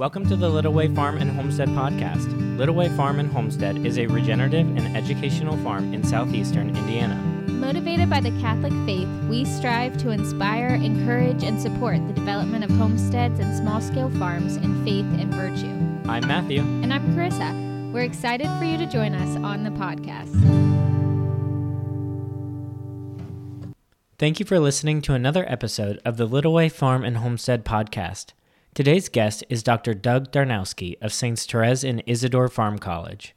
Welcome to the Little Way Farm and Homestead podcast. Little Way Farm and Homestead is a regenerative and educational farm in southeastern Indiana. Motivated by the Catholic faith, we strive to inspire, encourage, and support the development of homesteads and small scale farms in faith and virtue. I'm Matthew. And I'm Carissa. We're excited for you to join us on the podcast. Thank you for listening to another episode of the Little Way Farm and Homestead podcast. Today's guest is Dr. Doug Darnowski of Saints Therese and Isidore Farm College.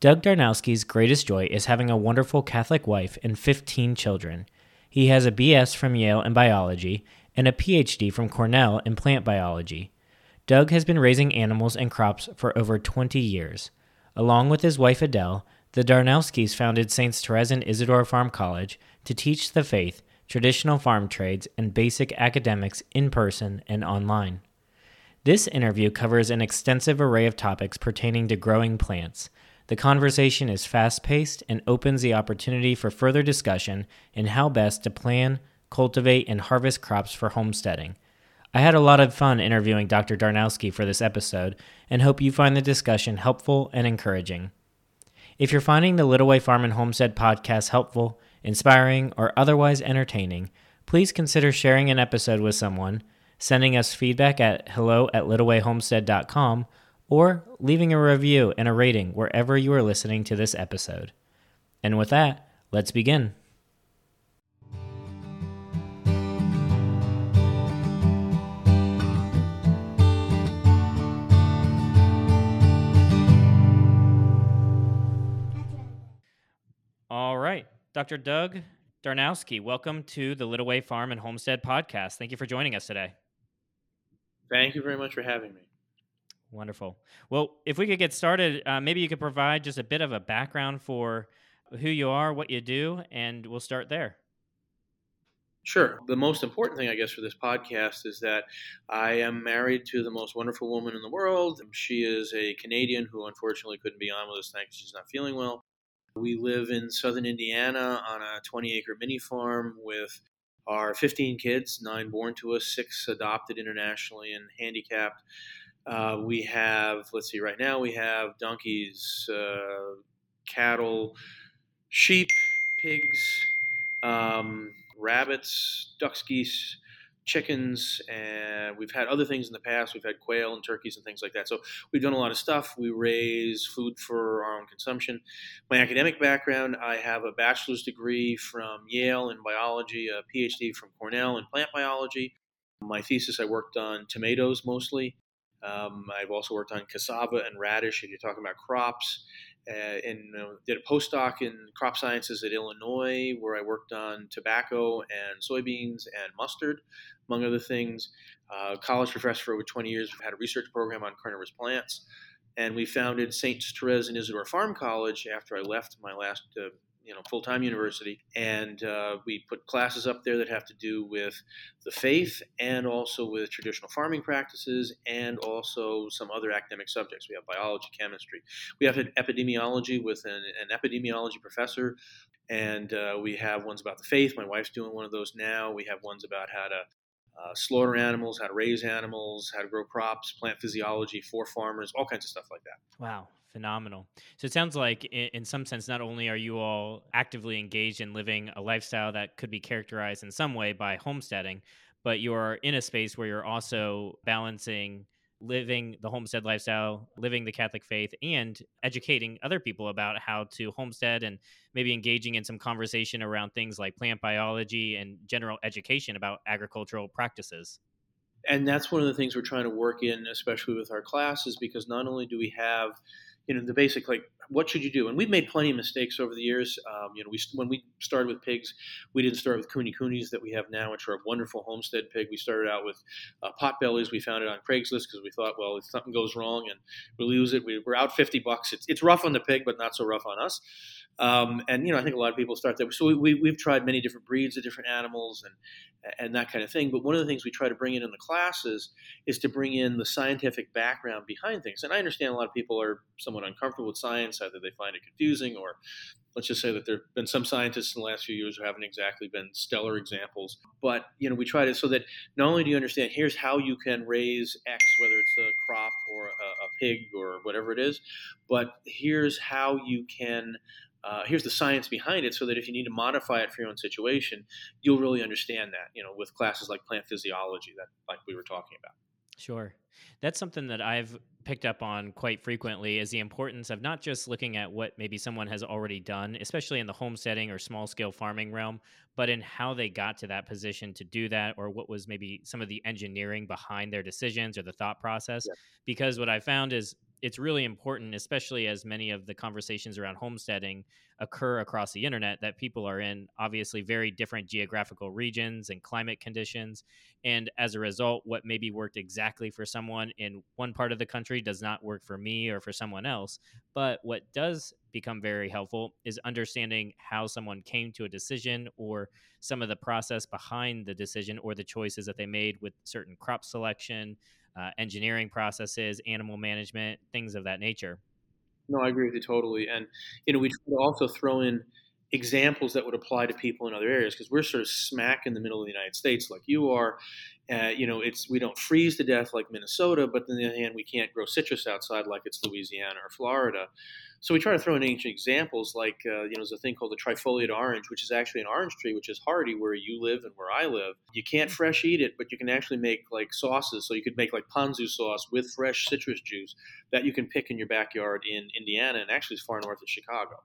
Doug Darnowski's greatest joy is having a wonderful Catholic wife and 15 children. He has a BS from Yale in biology and a PhD from Cornell in plant biology. Doug has been raising animals and crops for over 20 years. Along with his wife Adele, the Darnowskis founded Saints Therese and Isidore Farm College to teach the faith, traditional farm trades, and basic academics in person and online. This interview covers an extensive array of topics pertaining to growing plants. The conversation is fast paced and opens the opportunity for further discussion in how best to plan, cultivate, and harvest crops for homesteading. I had a lot of fun interviewing Dr. Darnowski for this episode and hope you find the discussion helpful and encouraging. If you're finding the Little Way Farm and Homestead podcast helpful, inspiring, or otherwise entertaining, please consider sharing an episode with someone sending us feedback at hello at littlewayhomestead.com, or leaving a review and a rating wherever you are listening to this episode. And with that, let's begin. All right, Dr. Doug Darnowski, welcome to the Little Way Farm and Homestead podcast. Thank you for joining us today. Thank you very much for having me. Wonderful. Well, if we could get started, uh, maybe you could provide just a bit of a background for who you are, what you do, and we'll start there. Sure. The most important thing, I guess, for this podcast is that I am married to the most wonderful woman in the world. She is a Canadian who unfortunately couldn't be on with us thanks she's not feeling well. We live in southern Indiana on a 20 acre mini farm with our 15 kids, nine born to us, six adopted internationally and handicapped. Uh, we have, let's see, right now we have donkeys, uh, cattle, sheep, pigs, um, rabbits, ducks, geese, chickens, and we've had other things in the past. We've had quail and turkeys and things like that. So we've done a lot of stuff. We raise food for our own consumption. My academic background I have a bachelor's degree from Yale in biology, a PhD from Cornell in plant biology. My thesis I worked on tomatoes mostly. Um, I've also worked on cassava and radish if you're talking about crops uh, and uh, did a postdoc in crop sciences at Illinois, where I worked on tobacco and soybeans and mustard, among other things. Uh, college professor for over 20 years. Had a research program on carnivorous plants, and we founded St. Therese and Isidore Farm College after I left my last uh, you know full-time university and uh, we put classes up there that have to do with the faith and also with traditional farming practices and also some other academic subjects. We have biology chemistry. We have an epidemiology with an, an epidemiology professor and uh, we have ones about the faith. My wife's doing one of those now. We have ones about how to uh, slaughter animals, how to raise animals, how to grow crops, plant physiology for farmers, all kinds of stuff like that. Wow, phenomenal. So it sounds like, in, in, some sense, not only are you all actively engaged in living a lifestyle that could be characterized in some way by homesteading, but you're in a space where you're also balancing living the homestead lifestyle, living the Catholic faith, and educating other people about how to homestead and maybe engaging in some conversation around things like plant biology and general education about agricultural practices and that's one of the things we're trying to work in, especially with our classes, because not only do we have you know the basic like what should you do? And we've made plenty of mistakes over the years. Um, you know we when we started with pigs we didn't start with KuneKunes that we have now which are a wonderful homestead pig. We started out with uh, pot bellies we found it on craigslist because we thought well if something goes wrong and we lose it we, are out 50 bucks. It's, it's rough on the pig but not so rough on us um, and you know, I think a lot of people start there. So we, we, have tried many different breeds of different animals and and that kind of thing. But one of the things we try to bring in in the classes is to bring in the scientific background behind things. And I understand a lot of people are somewhat uncomfortable with science, either they find it confusing or let's just say that there have been some scientists in the last few years who haven't exactly been stellar examples. But you know, we try to so that not only do you understand here's how you can raise X, whether it's a crop or a, a pig or whatever it is, but here's how you can. Uh, here's the science behind it, so that if you need to modify it for your own situation, you'll really understand that. You know, with classes like plant physiology, that like we were talking about. Sure. That's something that I've picked up on quite frequently is the importance of not just looking at what maybe someone has already done, especially in the homesteading or small scale farming realm, but in how they got to that position to do that or what was maybe some of the engineering behind their decisions or the thought process. Yeah. Because what I found is it's really important, especially as many of the conversations around homesteading occur across the internet, that people are in obviously very different geographical regions and climate conditions. And as a result, what maybe worked exactly for someone in one part of the country does not work for me or for someone else. But what does become very helpful is understanding how someone came to a decision or some of the process behind the decision or the choices that they made with certain crop selection, uh, engineering processes, animal management, things of that nature. No, I agree with you totally. And you know, we try to also throw in examples that would apply to people in other areas because we're sort of smack in the middle of the United States, like you are. Uh, you know, it's we don't freeze to death like Minnesota, but on the other hand, we can't grow citrus outside like it's Louisiana or Florida. So we try to throw in ancient examples, like uh, you know, there's a thing called the trifoliate orange, which is actually an orange tree, which is hardy where you live and where I live. You can't fresh eat it, but you can actually make like sauces. So you could make like ponzu sauce with fresh citrus juice that you can pick in your backyard in Indiana and actually as far north as Chicago.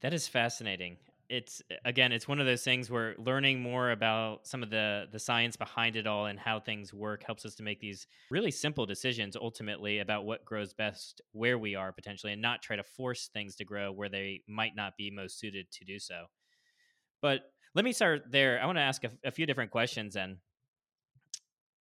That is fascinating it's again it's one of those things where learning more about some of the the science behind it all and how things work helps us to make these really simple decisions ultimately about what grows best where we are potentially and not try to force things to grow where they might not be most suited to do so. But let me start there. I want to ask a, a few different questions and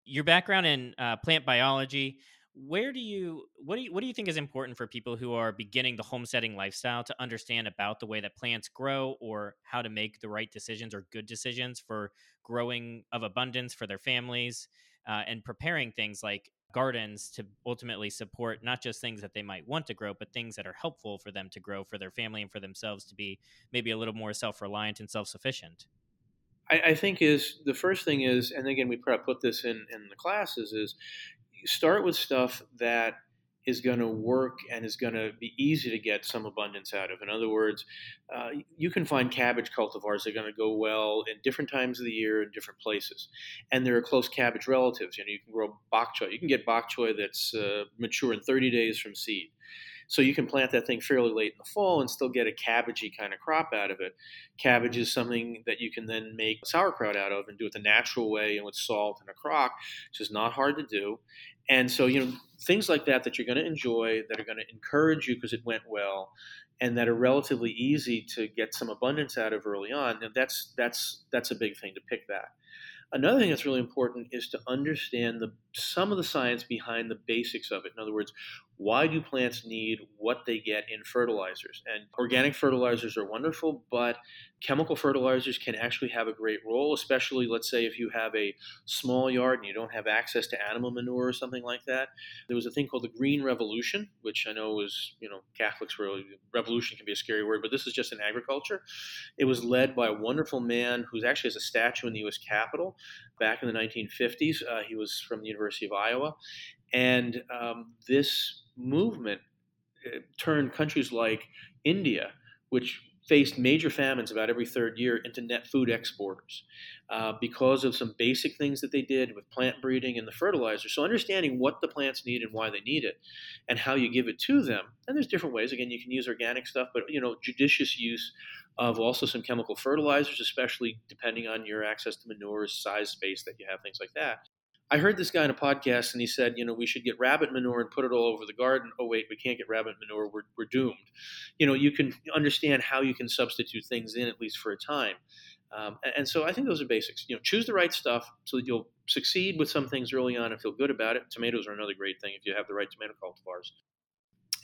your background in uh, plant biology where do you what do you what do you think is important for people who are beginning the homesteading lifestyle to understand about the way that plants grow or how to make the right decisions or good decisions for growing of abundance for their families uh, and preparing things like gardens to ultimately support not just things that they might want to grow but things that are helpful for them to grow for their family and for themselves to be maybe a little more self-reliant and self-sufficient? I, think is the first thing is, and again, we probably put this in in the classes is start with stuff that is going to work and is going to be easy to get some abundance out of. In other words, uh, you can find cabbage cultivars that are going to go well in different times of the year in different places, and there are close cabbage relatives. You know, you can grow bok choy. You can get bok choy that's uh, mature in 30 days from seed. So you can plant that thing fairly late in the fall and still get a cabbagey kind of crop out of it. Cabbage is something that you can then make sauerkraut out of and do it the natural way and with salt and a crock, which is not hard to do. And so, you know, things like that that you're going to enjoy, that are going to encourage you because it went well, and that are relatively easy to get some abundance out of early on. And that's that's that's a big thing to pick that. Another thing that's really important is to understand the, some of the science behind the basics of it. In other words, why do plants need what they get in fertilizers? And organic fertilizers are wonderful, but chemical fertilizers can actually have a great role, especially, let's say, if you have a small yard and you don't have access to animal manure or something like that. There was a thing called the Green Revolution, which I know was, you know, Catholics really, revolution can be a scary word, but this is just in agriculture. It was led by a wonderful man who actually has a statue in the U.S. Capitol back in the 1950s. Uh, he was from the University of Iowa. And um, this movement uh, turned countries like India, which faced major famines about every third year, into net food exporters uh, because of some basic things that they did with plant breeding and the fertilizer. So, understanding what the plants need and why they need it, and how you give it to them. And there's different ways. Again, you can use organic stuff, but you know, judicious use of also some chemical fertilizers, especially depending on your access to manures, size, space that you have, things like that. I heard this guy in a podcast and he said, you know, we should get rabbit manure and put it all over the garden. Oh, wait, we can't get rabbit manure. We're, we're doomed. You know, you can understand how you can substitute things in, at least for a time. Um, and, and, so I think those are basics. You know, choose the right stuff so that you'll succeed with some things early on and feel good about it. Tomatoes are another great thing if you have the right tomato cultivars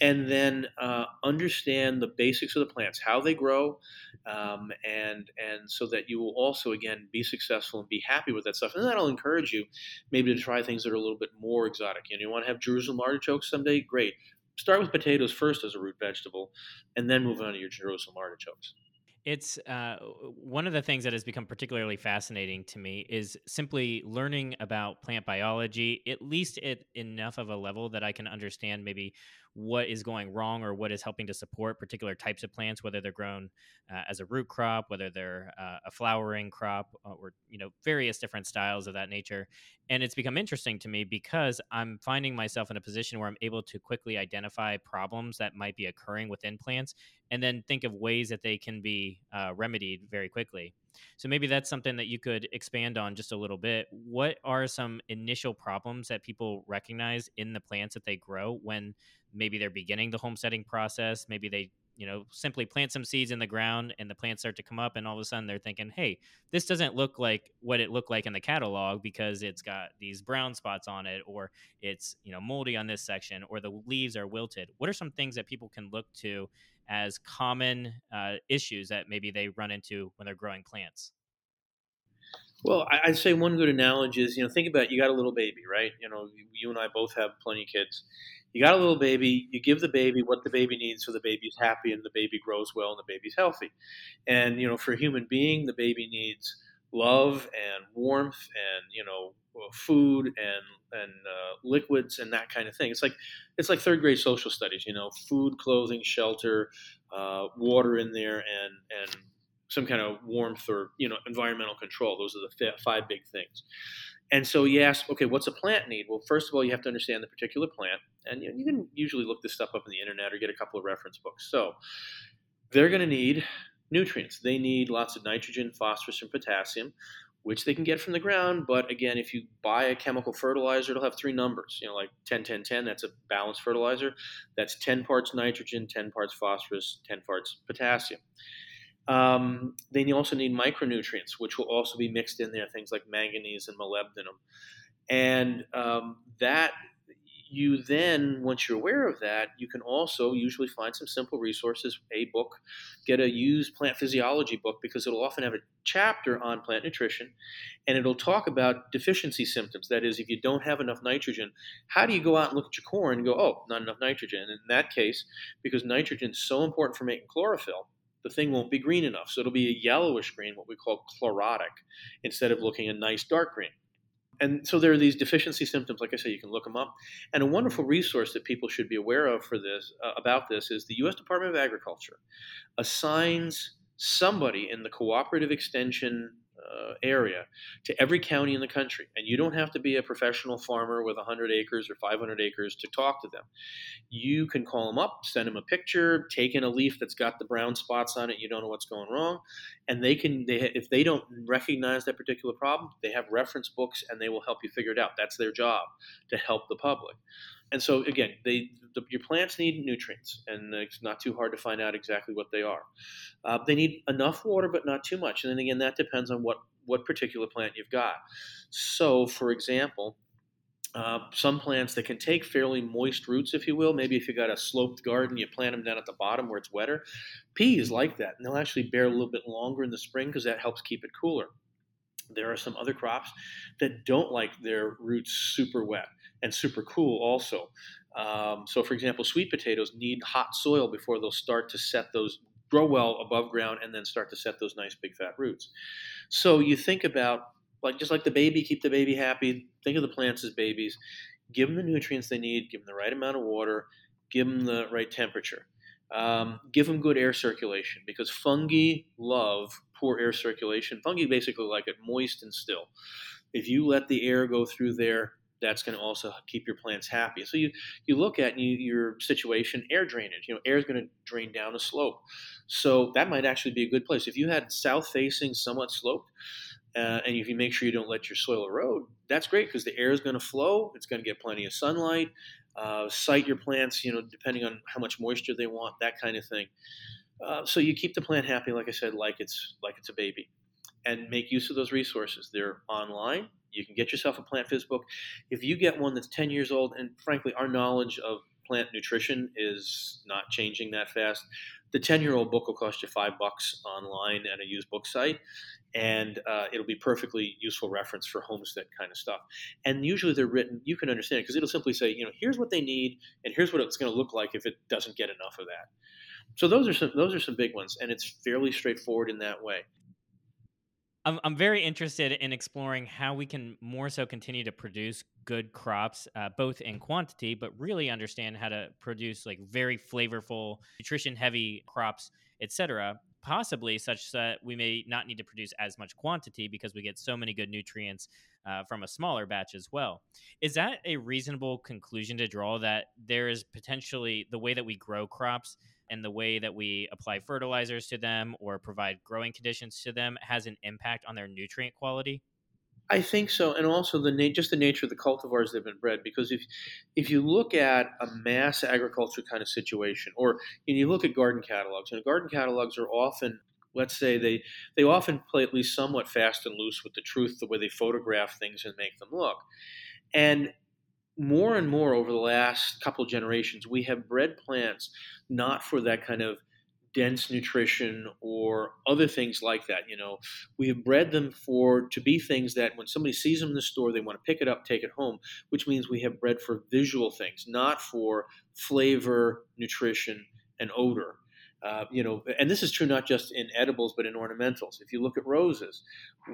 and then uh, understand the basics of the plants, how they grow, um, and and so that you will also again be successful and be happy with that stuff. And that'll encourage you maybe to try things that are a little bit more exotic. You know, you want to have Jerusalem artichokes someday? Great. Start with potatoes first as a root vegetable, and then move on to your Jerusalem artichokes. It's uh, one of the things that has become particularly fascinating to me is simply learning about plant biology, at least at enough of a level that I can understand maybe what is going wrong or what is helping to support particular types of plants, whether they're grown uh, as a root crop, whether they're uh, a flowering crop, uh, or you know various different styles of that nature. And it's become interesting to me because I'm finding myself in a position where I'm able to quickly identify problems that might be occurring within plants, and then think of ways that they can be uh, remedied very quickly. So maybe that's something that you could expand on just a little bit. What are some initial problems that people recognize in the plants that they grow when maybe they're beginning the homesteading process? Maybe they you know simply plant some seeds in the ground and the plants start to come up and all of a sudden they're thinking hey this doesn't look like what it looked like in the catalog because it's got these brown spots on it or it's you know moldy on this section or the leaves are wilted what are some things that people can look to as common uh, issues that maybe they run into when they're growing plants? Well, I'd say one good analogy is, you know, think about it, you got a little baby, right? You know, you and I both have plenty of kids. You got a little baby, you give the baby what the baby needs so the baby's happy and the baby grows well and the baby's healthy. And, you know, for a human being, the baby needs love and warmth and, you know, food and and uh, liquids and that kind of thing. It's like it's like third grade social studies. You know, food, clothing, shelter, uh, water in there, and and some kind of warmth or you know environmental control. Those are the five big things. And so you ask, okay, what's a plant need? Well, first of all, you have to understand the particular plant, and you, you can usually look this stuff up on the internet or get a couple of reference books. So they're going to need nutrients. They need lots of nitrogen, phosphorus, and potassium which they can get from the ground. But again, if you buy a chemical fertilizer, it'll have three numbers, you know, like 10, 10, 10. That's a balanced fertilizer. That's 10 parts nitrogen, 10 parts phosphorus, 10 parts potassium. Um, you also need micronutrients, which will also be mixed in there, things like manganese and molybdenum. And um, that you then, once you're aware of that, you can also usually find some simple resources, a book, get a used plant physiology book because it'll often have a chapter on plant nutrition and it'll talk about deficiency symptoms. That is, if you don't have enough nitrogen, how do you go out and look at your corn and go, oh, not enough nitrogen? In that case, because nitrogen is so important for making chlorophyll, the thing won't be green enough. So it'll be a yellowish green, what we call chlorotic, instead of looking a nice dark green and so there are these deficiency symptoms. Like I say, you can look them up. And a wonderful resource that people should be aware of for this uh, about this is the U.S. Department of Agriculture assigns somebody in the cooperative extension uh, area to every county in the country. And you don't have to be a professional farmer with 100 acres or 500 acres to talk to them. You can call them up, send them a picture, take in a leaf that's got the brown spots on it, you don't know what's going wrong, and they can they if they don't recognize that particular problem, they have reference books and they will help you figure it out. That's their job to help the public and so again, they the, your plants need nutrients, and it's not too hard to find out exactly what they are. Uh, they need enough water, but not too much. And then again, that depends on what what particular plant you've got. So, for example. Uh, some plants that can take fairly moist roots, if you will. Maybe if you got a sloped garden, you plant them down at the bottom where it's wetter. Peas like that, and they'll actually bear a little bit longer in the spring because that helps keep it cooler. There are some other crops that don't like their roots super wet and super cool also. Um, so, for example, sweet potatoes need hot soil before they'll start to set those grow well above ground and then start to set those nice big fat roots. So you think about like just like the baby, keep the baby happy. Think of the plants as babies. Give them the nutrients they need. Give them the right amount of water. Give them the right temperature. Um, give them good air circulation because fungi love poor air circulation. Fungi basically like it moist and still. If you let the air go through there, that's going to also keep your plants happy. So you you look at you, your situation, air drainage. You know, air is going to drain down a slope, so that might actually be a good place. If you had south facing, somewhat sloped, uh, and if you make sure you don't let your soil erode, that's great because the air is going to flow. It's going to get plenty of sunlight. Uh, site your plants, you know, depending on how much moisture they want, that kind of thing. Uh, so you keep the plant happy, like I said, like it's like it's a baby, and make use of those resources. They're online. You can get yourself a plant phys book. If you get one that's 10 years old, and frankly, our knowledge of plant nutrition is not changing that fast. The 10 year old book will cost you five bucks online at a used book site, and uh, it'll be perfectly useful reference for homestead kind of stuff. And usually they're written, you can understand it because it'll simply say, you know, here's what they need, and here's what it's going to look like if it doesn't get enough of that. So those are some those are some big ones, and it's fairly straightforward in that way. I'm, I'm very interested in exploring how we can more so continue to produce good crops, uh, both in quantity, but really understand how to produce like very flavorful, nutrition heavy crops, etc. Possibly such that we may not need to produce as much quantity because we get so many good nutrients uh, from a smaller batch as well. Is that a reasonable conclusion to draw that there is potentially the way that we grow crops? And the way that we apply fertilizers to them or provide growing conditions to them has an impact on their nutrient quality? I think so, and also the na- just the nature of the cultivars they've been bred. Because if if you look at a mass agriculture kind of situation, or and you look at garden catalogs, and garden catalogs are often let's say they they often play at least somewhat fast and loose with the truth the way they photograph things and make them look and more and more over the last couple generations, we have bred plants not for that kind of dense nutrition or other things like that. You know, we have bred them for to be things that when somebody sees them in the store, they want to pick it up, take it home. Which means we have bred for visual things, not for flavor, nutrition, and odor. Uh, you know, and this is true not just in edibles but in ornamentals. If you look at roses,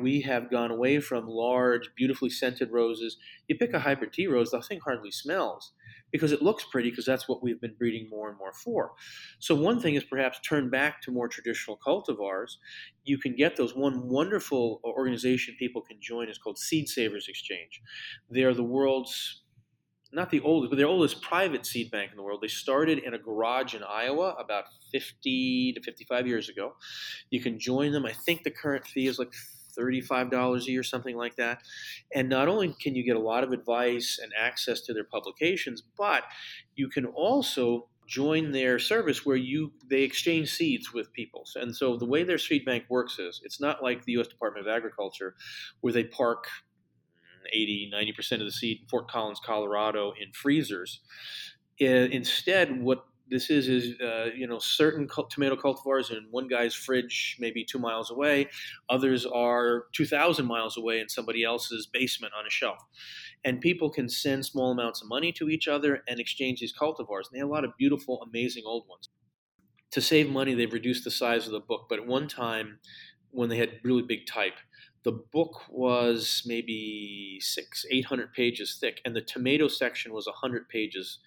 we have gone away from large, beautifully scented roses. You pick a hybrid tea rose, the thing hardly smells because it looks pretty because that's what we've been breeding more and more for. So one thing is perhaps turn back to more traditional cultivars. You can get those. One wonderful organization people can join is called Seed Savers Exchange. They are the world's not the oldest, but the oldest private seed bank in the world. They started in a garage in Iowa about 50 to 55 years ago. You can join them. I think the current fee is like $35 a year, something like that. And not only can you get a lot of advice and access to their publications, but you can also join their service where you they exchange seeds with people. And so the way their seed bank works is it's not like the US Department of Agriculture where they park 80, 90% of the seed in Fort Collins, Colorado in freezers. Instead, what this is is uh, you know certain tomato cultivars in one guy's fridge maybe two miles away. Others are 2000 miles away in somebody else's basement on a shelf. And people can send small amounts of money to each other and exchange these cultivars. And they have a lot of beautiful amazing old ones. To save money they've reduced the size of the book. But at one time when they had really big type the book was maybe six, eight hundred pages thick, and the tomato section was hundred pages,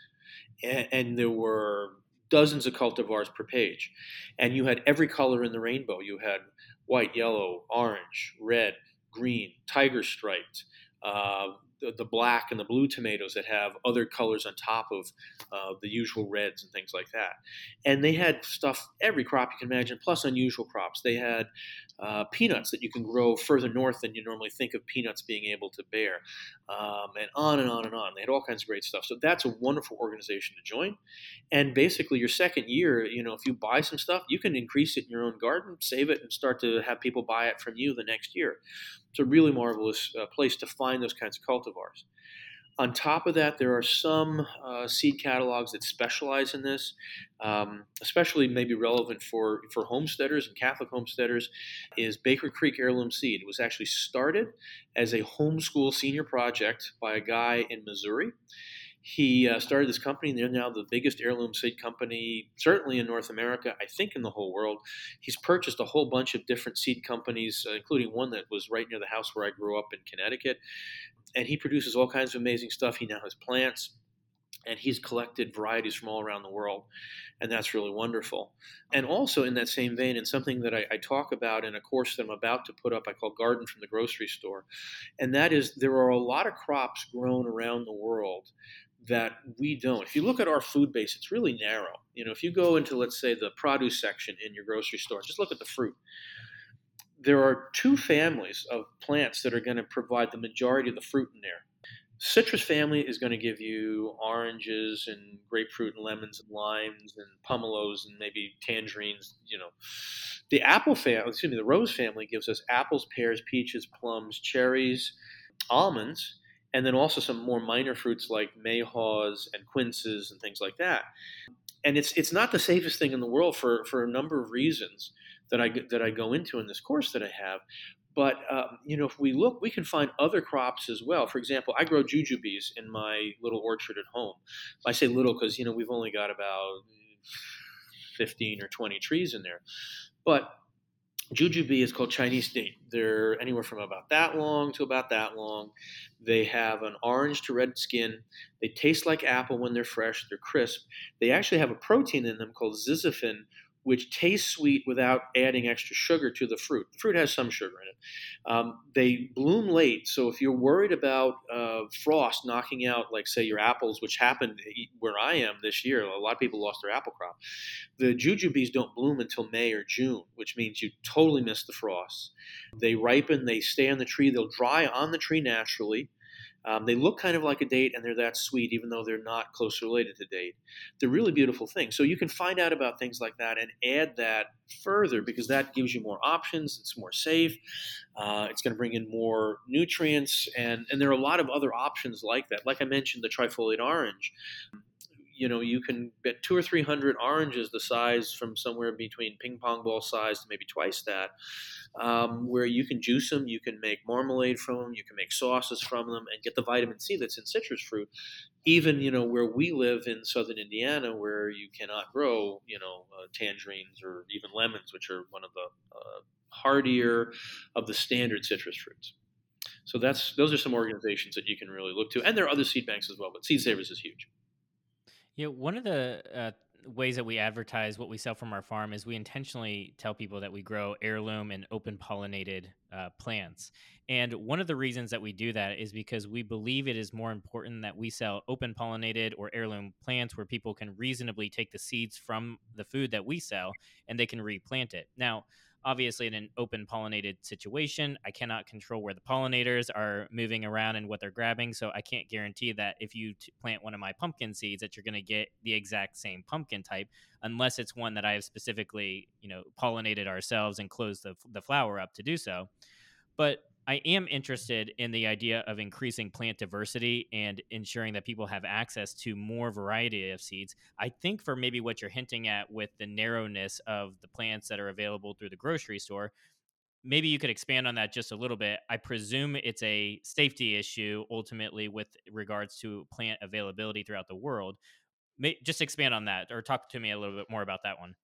and, and there were dozens of cultivars per page, and you had every color in the rainbow. You had white, yellow, orange, red, green, tiger striped, uh, the, the, black and the blue tomatoes that have other colors on top of uh, the usual reds and things like that. And they had stuff, every crop you can imagine, plus unusual crops. They had uh, peanuts that you can grow further north than you normally think of peanuts being able to bear, um, and on and on and on. They had all kinds of great stuff. So that's a wonderful organization to join. And basically, your second year, you know, if you buy some stuff, you can increase it in your own garden, save it, and start to have people buy it from you the next year. It's a really marvelous uh, place to find those kinds of cultivars. On top of that, there are some uh, seed catalogs that specialize in this, um, especially maybe relevant for, for homesteaders and Catholic homesteaders, is Baker Creek Heirloom Seed. It was actually started as a homeschool senior project by a guy in Missouri. He uh, started this company, and they're now the biggest heirloom seed company, certainly in North America, I think in the whole world. He's purchased a whole bunch of different seed companies, uh, including one that was right near the house where I grew up in Connecticut and he produces all kinds of amazing stuff. He now has plants, and he's collected varieties from all around the world, and that's really wonderful. And also in that same vein, and something that I, I, talk about in a course that I'm about to put up, I call Garden from the Grocery Store, and that is there are a lot of crops grown around the world that we don't. If you look at our food base, it's really narrow. You know, if you go into let's say the produce section in your grocery store, just look at the fruit there are two families of plants that are going to provide the majority of the fruit in there. Citrus family is going to give you oranges and grapefruit and lemons and limes and pomelos and maybe tangerines. You know, the apple family, excuse me, the rose family gives us apples, pears, peaches, plums, cherries, almonds, and then also some more minor fruits like mayhaws and quinces and things like that. And it's it's not the safest thing in the world for for a number of reasons that I that I go into in this course that I have. But um, you know, if we look, we can find other crops as well. For example, I grow jujubes in my little orchard at home. I say little because you know we've only got about 15 or 20 trees in there. But jujube is called Chinese date. They're anywhere from about that long to about that long. They have an orange to red skin. They taste like apple when they're fresh. They're crisp. They actually have a protein in them called ziziphin, which tastes sweet without adding extra sugar to the fruit. The fruit has some sugar in it. Um, they bloom late, so if you're worried about uh, frost knocking out, like say your apples, which happened where I am this year, a lot of people lost their apple crop. The jujubes don't bloom until May or June, which means you totally miss the frost. They ripen, they stay on the tree, they'll dry on the tree naturally. Um, they look kind of like a date and they're that sweet, even though they're not closely related to date. They're really beautiful things. So you can find out about things like that and add that further because that gives you more options. It's more safe. Uh, it's going to bring in more nutrients. And, and there are a lot of other options like that. Like I mentioned, the trifoliate orange you know you can get two or three hundred oranges the size from somewhere between ping pong ball size to maybe twice that um, where you can juice them you can make marmalade from them you can make sauces from them and get the vitamin c that's in citrus fruit even you know where we live in southern indiana where you cannot grow you know uh, tangerines or even lemons which are one of the uh, hardier of the standard citrus fruits. So that's those are some organizations that you can really look to and there are other seed banks as well but seed savers is huge yeah, one of the uh, ways that we advertise what we sell from our farm is we intentionally tell people that we grow heirloom and open pollinated uh, plants. And one of the reasons that we do that is because we believe it is more important that we sell open pollinated or heirloom plants where people can reasonably take the seeds from the food that we sell and they can replant it. Now, obviously in an open pollinated situation. I cannot control where the pollinators are moving around and what they're grabbing so i can't guarantee that if you t- plant one of my pumpkin seeds that you're going to get the exact same pumpkin type unless it's one that i have specifically you know pollinated ourselves and closed the, the flower up to do so. But I am interested in the idea of increasing plant diversity and ensuring that people have access to more variety of seeds. I think for maybe what you're hinting at with the narrowness of the plants that are available through the grocery store, maybe you could expand on that just a little bit. I presume it's a safety issue ultimately with regards to plant availability throughout the world. May, just expand on that or talk to me a little bit more about that one.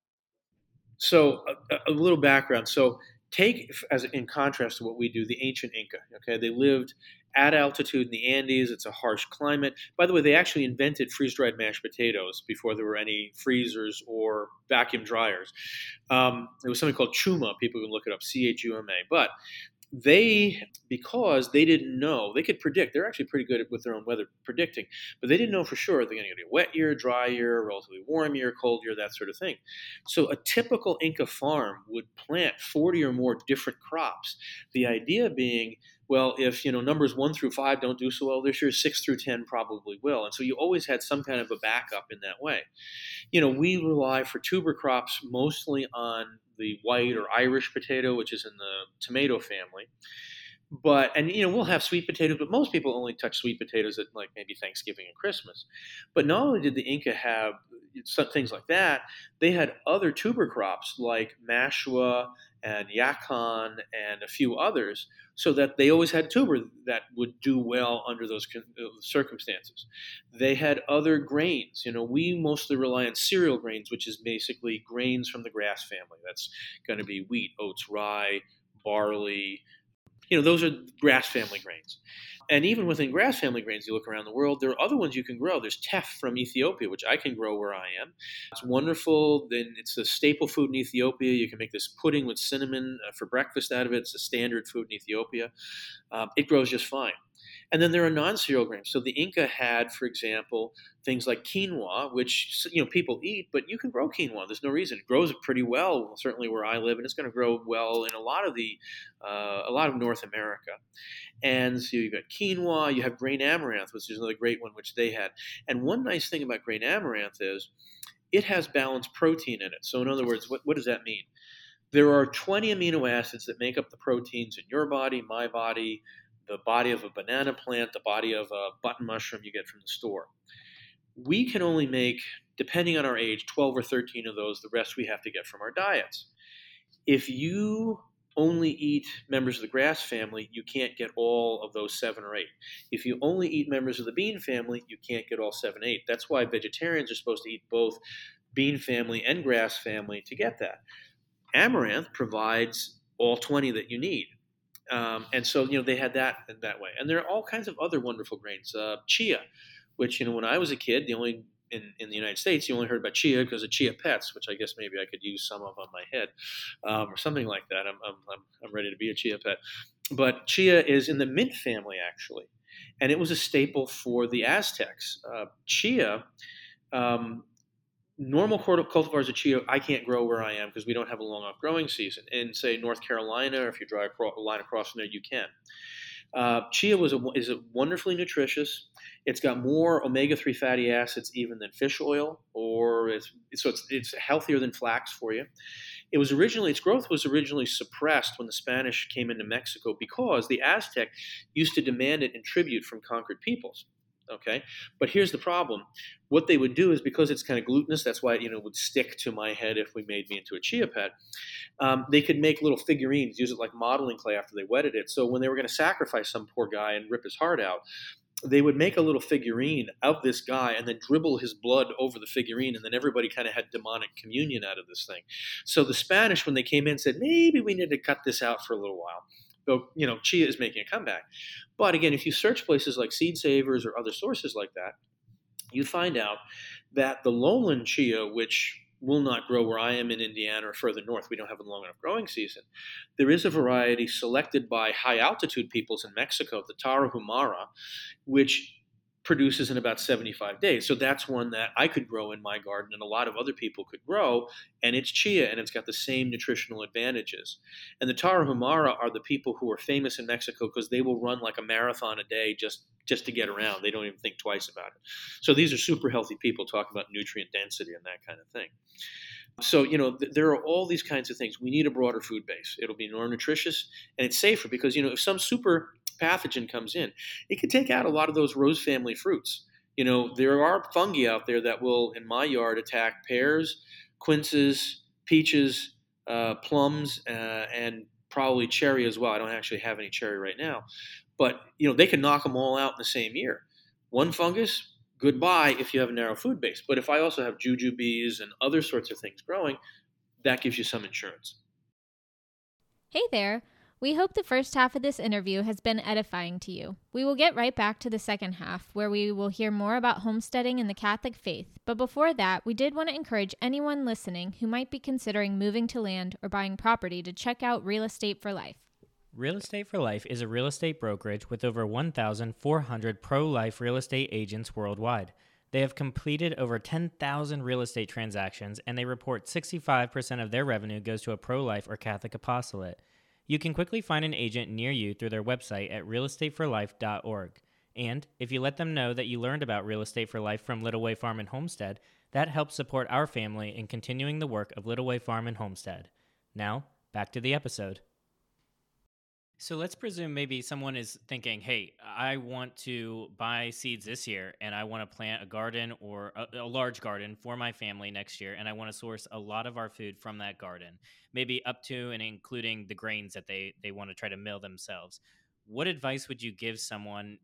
So, a, a little background. So, take as in contrast to what we do the ancient inca okay? They lived at altitude in the andes. It's a harsh climate. By the way they actually invented freeze-dried mashed potatoes before there were any freezers or vacuum dryers. Um, was something called chuma. People can look it up. C-h-u-m-a but they because they didn't know they could predict they're actually pretty good with their own weather predicting but they didn't know for sure they're going to get a wet year dry year relatively warm year cold year that sort of thing. So a typical inca farm would plant 40 or more different crops. The idea being well, if you know numbers one through five don't do so well this year, six through ten probably will, and so you always had some kind of a backup in that way. You know, we rely for tuber crops mostly on the white or Irish potato, which is in the tomato family. But and you know we'll have sweet potatoes, but most people only touch sweet potatoes at like maybe Thanksgiving and Christmas. But not only did the Inca have some things like that, they had other tuber crops like mashua and yacon and a few others, so that they always had tuber that would do well under those uh, circumstances. They had other grains. You know, we mostly rely on cereal grains, which is basically grains from the grass family. That's going to be wheat, oats, rye, barley. You know, those are grass family grains and even within grass family grains, you look around the world, there are other ones you can grow. There's teff from Ethiopia, which I can grow where I am. It's wonderful. Then it's a staple food in Ethiopia. You can make this pudding with cinnamon uh, for breakfast out of it. It's a standard food in Ethiopia. Um, it grows just fine. And then there are non-cereal grains. So the Inca had, for example, things like quinoa, which you know people eat, but you can grow quinoa. There's no reason. It grows pretty well, certainly where I live, and it's going to grow well in a lot of the uh, a lot of North America. And so you've got quinoa, you have grain amaranth, which is another great one, which they had. And one nice thing about grain amaranth is it has balanced protein in it. So in other words, what, what does that mean? There are 20 amino acids that make up the proteins in your body, my body, the body of a banana plant, the body of a button mushroom you get from the store. We can only make, depending on our age, 12 or 13 of those. The rest we have to get from our diets. If you only eat members of the grass family, you can't get all of those seven or eight. If you only eat members of the bean family, you can't get all seven, eight. That's why vegetarians are supposed to eat both bean family and grass family to get that. Amaranth provides all 20 that you need. Um, and so, you know, they had that in that way. And there are all kinds of other wonderful grains. Uh, chia, which, you know, when I was a kid, the only in, in the United States, you only heard about chia because of chia pets, which I guess maybe I could use some of on my head um, or something like that. I'm, I'm, I'm ready to be a chia pet. But chia is in the mint family, actually. And it was a staple for the Aztecs. Uh, chia um, normal cultivars of chia I can't grow where I am because we don't have a long off growing season. In say North Carolina, if you drive a line across from there, you can. Uh, chia was a, is a wonderfully nutritious. It's got more omega-3 fatty acids even than fish oil, or it's, so it's, it's healthier than flax for you. It was originally its growth was originally suppressed when the Spanish came into Mexico because the Aztec used to demand it in tribute from conquered peoples. Okay, but here's the problem. What they would do is because it's kind of glutinous, that's why you know would stick to my head if we made me into a chia pet. Um, they could make little figurines, use it like modeling clay after they wetted it. So when they were going to sacrifice some poor guy and rip his heart out, they would make a little figurine of this guy and then dribble his blood over the figurine, and then everybody kind of had demonic communion out of this thing. So the Spanish, when they came in, said maybe we need to cut this out for a little while you know, chia is making a comeback. But again, if you search places like Seed Savers or other sources like that, you find out that the lowland chia, which will not grow where I am in Indiana or further north. We don't have a long enough growing season. There is a variety selected by high altitude peoples in Mexico, the Tarahumara, which produces in about 75 days. So that's one that I could grow in my garden and a lot of other people could grow. And it's chia and it's got the same nutritional advantages. And the Tarahumara are the people who are famous in Mexico because they will run like a marathon a day just, just to get around. They don't even think twice about it. So these are super healthy people talking about nutrient density and that kind of thing. So, you know, th- there are all these kinds of things. We need a broader food base. It'll be more nutritious and it's safer because, you know, if some super pathogen comes in, it can take out a lot of those rose family fruits. You know, there are fungi out there that will, in my yard, attack pears, quinces, peaches, uh, plums, uh, and probably cherry as well. I don't actually have any cherry right now, but you know they can knock them all out in the same year. One fungus, goodbye if you have a narrow food base. But if I also have jujubes and other sorts of things growing, that gives you some insurance. Hey there. We hope the first half of this interview has been edifying to you. We will get right back to the second half, where we will hear more about homesteading and the Catholic faith. But before that, we did want to encourage anyone listening who might be considering moving to land or buying property to check out Real Estate for Life. Real Estate for Life is a real estate brokerage with over 1,400 pro life real estate agents worldwide. They have completed over 10,000 real estate transactions, and they report 65% of their revenue goes to a pro life or Catholic apostolate. You can quickly find an agent near you through their website at realestateforlife.org. And if you let them know that you learned about Real Estate for Life from Little Way Farm and Homestead, that helps support our family in continuing the work of Little Way Farm and Homestead. Now, back to the episode. So let's presume maybe someone is thinking, hey, I want to buy seeds this year and I want to plant a garden or a, a, large garden for my family next year. And I want to source a lot of our food from that garden, maybe up to and including the grains that they, they want to try to mill themselves. What advice would you give someone,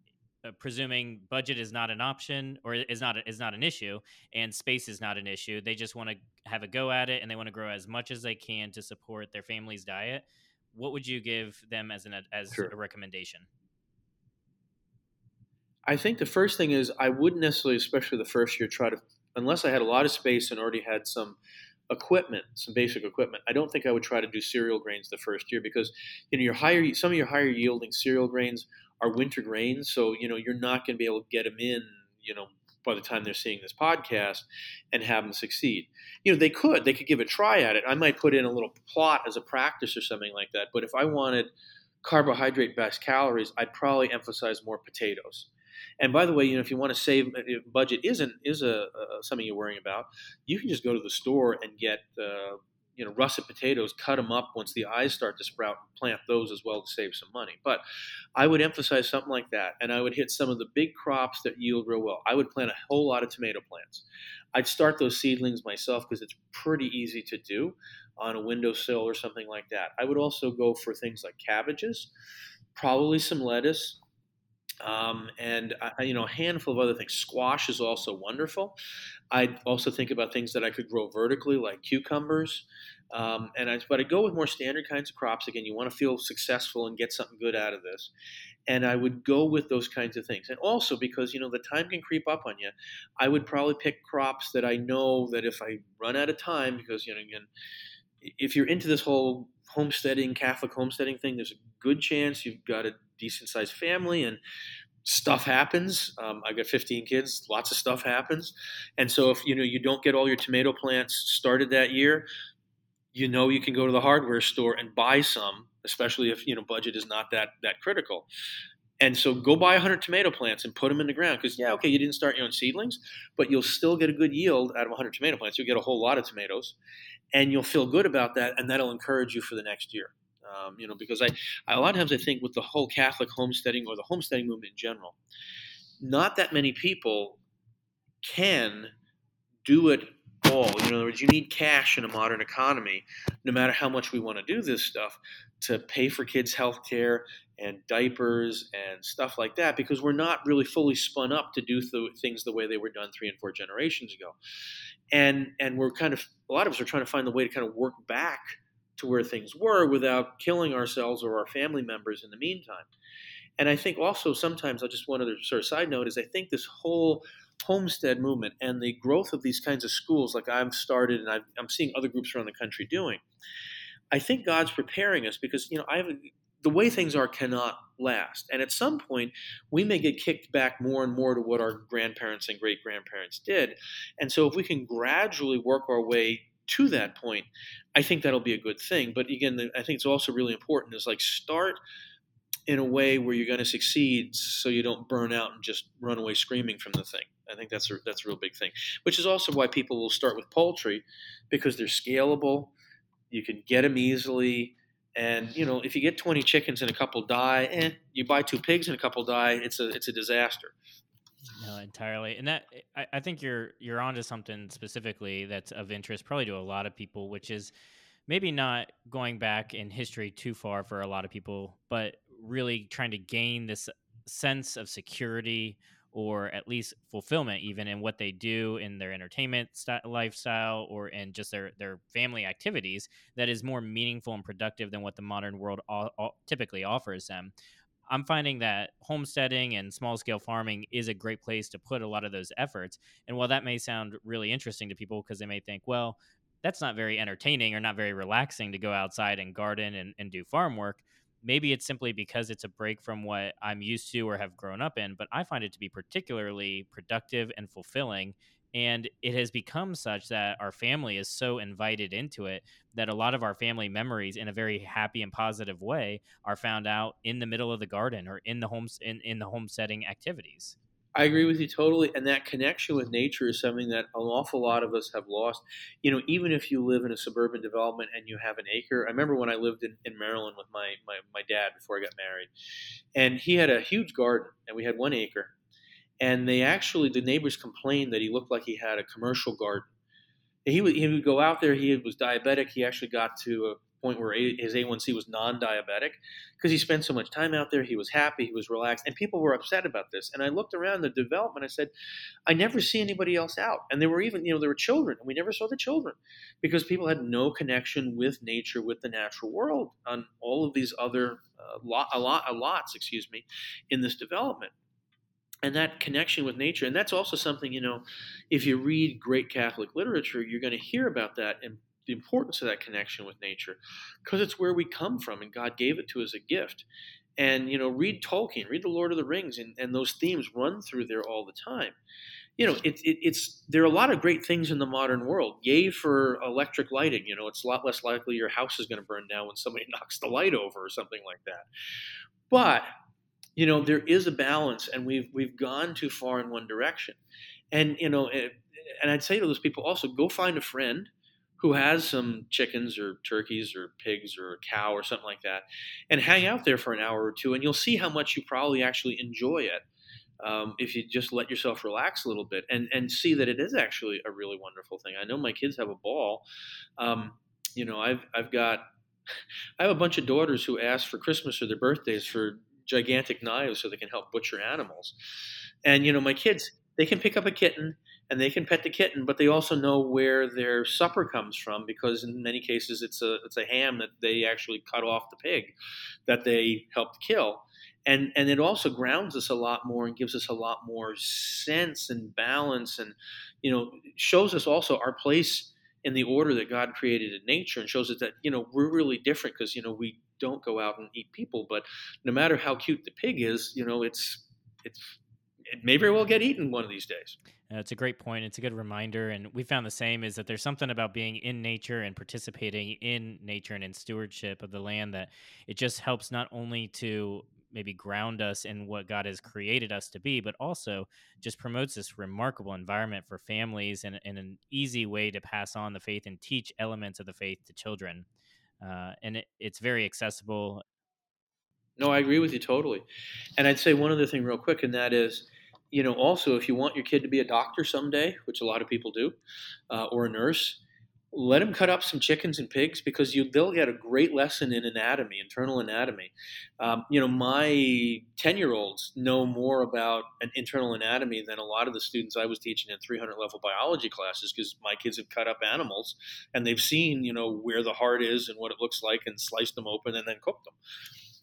uh, presuming budget is not an option or is not, is not an issue and space is not an issue? They just want to have a go at it and they want to grow as much as they can to support their family's diet what would you give them as an as sure. a recommendation? I think the first thing is I wouldn't necessarily, especially the first year, try to unless I had a lot of space and already had some equipment, some basic equipment. I don't think I would try to do cereal grains the first year because you know your higher some of your higher yielding cereal grains are winter grains, so you know you're not going to be able to get them in you know by the time they're seeing this podcast and have them succeed. You know, they could, they could give a try at it. I might put in a little plot as a practice or something like that. But if I wanted carbohydrate based calories, I'd probably emphasize more potatoes. And by the way, you know, if you want to save, budget isn't is a, a something you're worrying about, you can just go to the store and get uh, you know russet potatoes cut them up once the eyes start to sprout and plant those as well to save some money. But i would emphasize something like that and i would hit some of the big crops that yield real well. I would plant a whole lot of tomato plants. I'd start those seedlings myself because it's pretty easy to do on a windowsill or something like that. I would also go for things like cabbages probably some lettuce Um, and you know a handful of other things. Squash is also wonderful. I also think about things that I could grow vertically, like cucumbers. Um, and I, but I go with more standard kinds of crops. Again, you want to feel successful and get something good out of this. And I would go with those kinds of things. And also because you know the time can creep up on you, I would probably pick crops that I know that if I run out of time, because you know again, if you're into this whole homesteading, Catholic homesteading thing, there's a good chance you've got a decent sized family and stuff happens. Um, I've got 15 kids, lots of stuff happens. And so if you know you don't get all your tomato plants started that year, you know you can go to the hardware store and buy some, especially if you know budget is not that that critical. And so go buy 100 tomato plants and put them in the ground because yeah, okay, you didn't start your own seedlings, but you'll still get a good yield out of 100 tomato plants. You'll get a whole lot of tomatoes, and you'll feel good about that, and that'll encourage you for the next year. Um, you know, because I, I a lot of times I think with the whole Catholic homesteading or the homesteading movement in general, not that many people can do it all. in other words, you need cash in a modern economy, no matter how much we want to do this stuff, to pay for kids' health care and diapers and stuff like that, because we're not really fully spun up to do th- things the way they were done three and four generations ago. And and we're kind of a lot of us are trying to find the way to kind of work back to where things were without killing ourselves or our family members in the meantime. And I think also sometimes, I just one other sort of side note is I think this whole homestead movement and the growth of these kinds of schools, like I've started and i am seeing other groups around the country doing, I think God's preparing us because you know I have the way things are cannot last, and at some point we may get kicked back more and more to what our grandparents and great grandparents did, and so if we can gradually work our way to that point, I think that'll be a good thing. But again, I think it's also really important is like start in a way where you're going to succeed so you don't burn out and just run away screaming from the thing. I think that's a, that's a real big thing, which is also why people will start with poultry because they're scalable. You can get them easily. And you know, if you get 20 chickens and a couple die, eh, you buy two pigs and a couple die, it's a it's a disaster. No, entirely. And that I, I think you're you're onto something specifically that's of interest probably to a lot of people, which is maybe not going back in history too far for a lot of people, but really trying to gain this sense of security or at least fulfillment even in what they do in their entertainment st- lifestyle or in just their their family activities that is more meaningful and productive than what the modern world all, all typically offers them I'm finding that homesteading and small scale farming is a great place to put a lot of those efforts. And while that may sound really interesting to people because they may think, well, that's not very entertaining or not very relaxing to go outside and garden and, and do farm work, maybe it's simply because it's a break from what I'm used to or have grown up in, but I find it to be particularly productive and fulfilling. And it has become such that our family is so invited into it that a lot of our family memories, in a very happy and positive way, are found out in the middle of the garden or in the homes in, in the homesteading activities. I agree with you totally. And that connection with nature is something that an awful lot of us have lost. You know, even if you live in a suburban development and you have an acre. I remember when I lived in, in Maryland with my, my, my dad before I got married. And he had a huge garden, and we had one acre. And they actually, the neighbors complained that he looked like he had a commercial garden. He would, he would go out there. He was diabetic. He actually got to a point where his A1C was non-diabetic because he spent so much time out there. He was happy, he was relaxed, and people were upset about this. And I looked around the development. I said, I never see anybody else out. And there were even, you know, there were children, and we never saw the children because people had no connection with nature, with the natural world on all of these other uh, lot, a lot, a lots, excuse me, in this development and that connection with nature and that's also something you know if you read great catholic literature you're going to hear about that and the importance of that connection with nature because it's where we come from and God gave it to us as a gift. And, you know, read Tolkien, read The Lord of the Rings, and, and those themes run through there all the time. You know, it, it, it's there are a lot of great things in the modern world. Yay for electric lighting. You know, it's a lot less likely your house is going to burn down when somebody knocks the light over or something like that. But you know, there is a balance, and we've we've gone too far in one direction. And you know, it, and I'd say to those people also, go find a friend who has some chickens or turkeys or pigs or a cow or something like that, and hang out there for an hour or two, and you'll see how much you probably actually enjoy it. Um, if you just let yourself relax a little bit and, and see that it is actually a really wonderful thing. I know my kids have a ball. Um, you know, I've, I've got, I have a bunch of daughters who ask for Christmas or their birthdays for gigantic knives so they can help butcher animals. And you know, my kids they can pick up a kitten and they can pet the kitten, but they also know where their supper comes from because in many cases it's a it's a ham that they actually cut off the pig that they helped kill. And and it also grounds us a lot more and gives us a lot more sense and balance and you know shows us also our place in the order that God created in nature and shows us that you know we're really different because you know we don't go out and eat people, but no matter how cute the pig is, you know it's it's it may very well get eaten one of these days. Uh, it's a great point. It's a good reminder, and we found the same is that there's something about being in nature and participating in nature and in stewardship of the land that it just helps not only to maybe ground us in what God has created us to be, but also just promotes this remarkable environment for families and, and an easy way to pass on the faith and teach elements of the faith to children. Uh, and it, it's very accessible. No, I agree with you totally. And I'd say one other thing, real quick, and that is you know, also if you want your kid to be a doctor someday, which a lot of people do, uh, or a nurse, let them cut up some chickens and pigs because you they'll get a great lesson in anatomy, internal anatomy. Um, you know, my ten year olds know more about an internal anatomy than a lot of the students I was teaching in 300 level biology classes because my kids have cut up animals and they've seen you know where the heart is and what it looks like and sliced them open and then cooked them.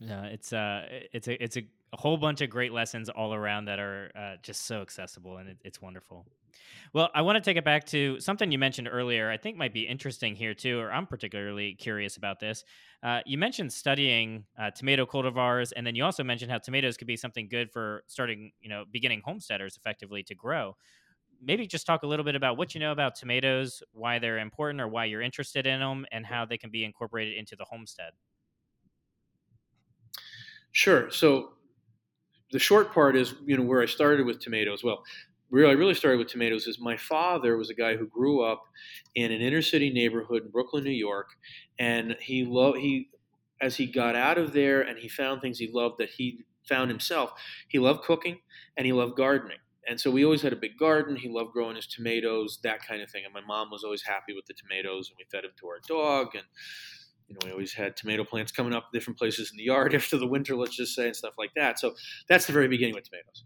Yeah, it's uh, it's a it's a, a, whole bunch of great lessons all around that are uh, just so accessible, and it, it's wonderful. Well, I want to take it back to something you mentioned earlier. I think might be interesting here too, or I'm particularly curious about this. Uh, you mentioned studying uh, tomato cultivars, and then you also mentioned how tomatoes could be something good for starting, you know, beginning homesteaders effectively to grow. Maybe just talk a little bit about what you know about tomatoes, why they're important, or why you're interested in them, and how they can be incorporated into the homestead. Sure. So the short part is, you know, where I started with tomatoes. Well, where I really started with tomatoes is my father was a guy who grew up in an inner city neighborhood in Brooklyn, New York, and he loved he as he got out of there and he found things he loved that he found himself. He loved cooking and he loved gardening. And so we always had a big garden. He loved growing his tomatoes, that kind of thing. And my mom was always happy with the tomatoes, and we fed them to our dog. And you know, we always had tomato plants coming up different places in the yard after the winter, let's just say, and stuff like that. So that's the very beginning with tomatoes.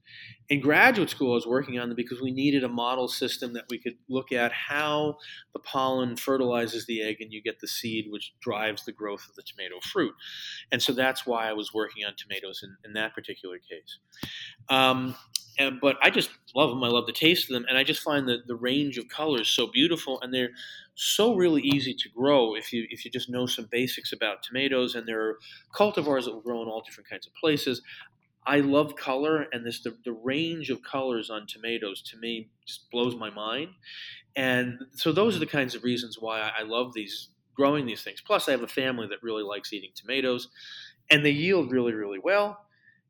In graduate school, I was working on them because we needed a model system that we could look at how the pollen fertilizes the egg and you get the seed, which drives the growth of the tomato fruit. And so that's why I was working on tomatoes in, in that particular case. Um, and, but I just love them. I love the taste of them, and I just find that the range of colors so beautiful, and they're so really easy to grow if you if you just know some basics about tomatoes. And there are cultivars that will grow in all different kinds of places. I love color, and this the, the range of colors on tomatoes to me just blows my mind. And so those are the kinds of reasons why I, I love these growing these things. Plus, I have a family that really likes eating tomatoes, and they yield really really well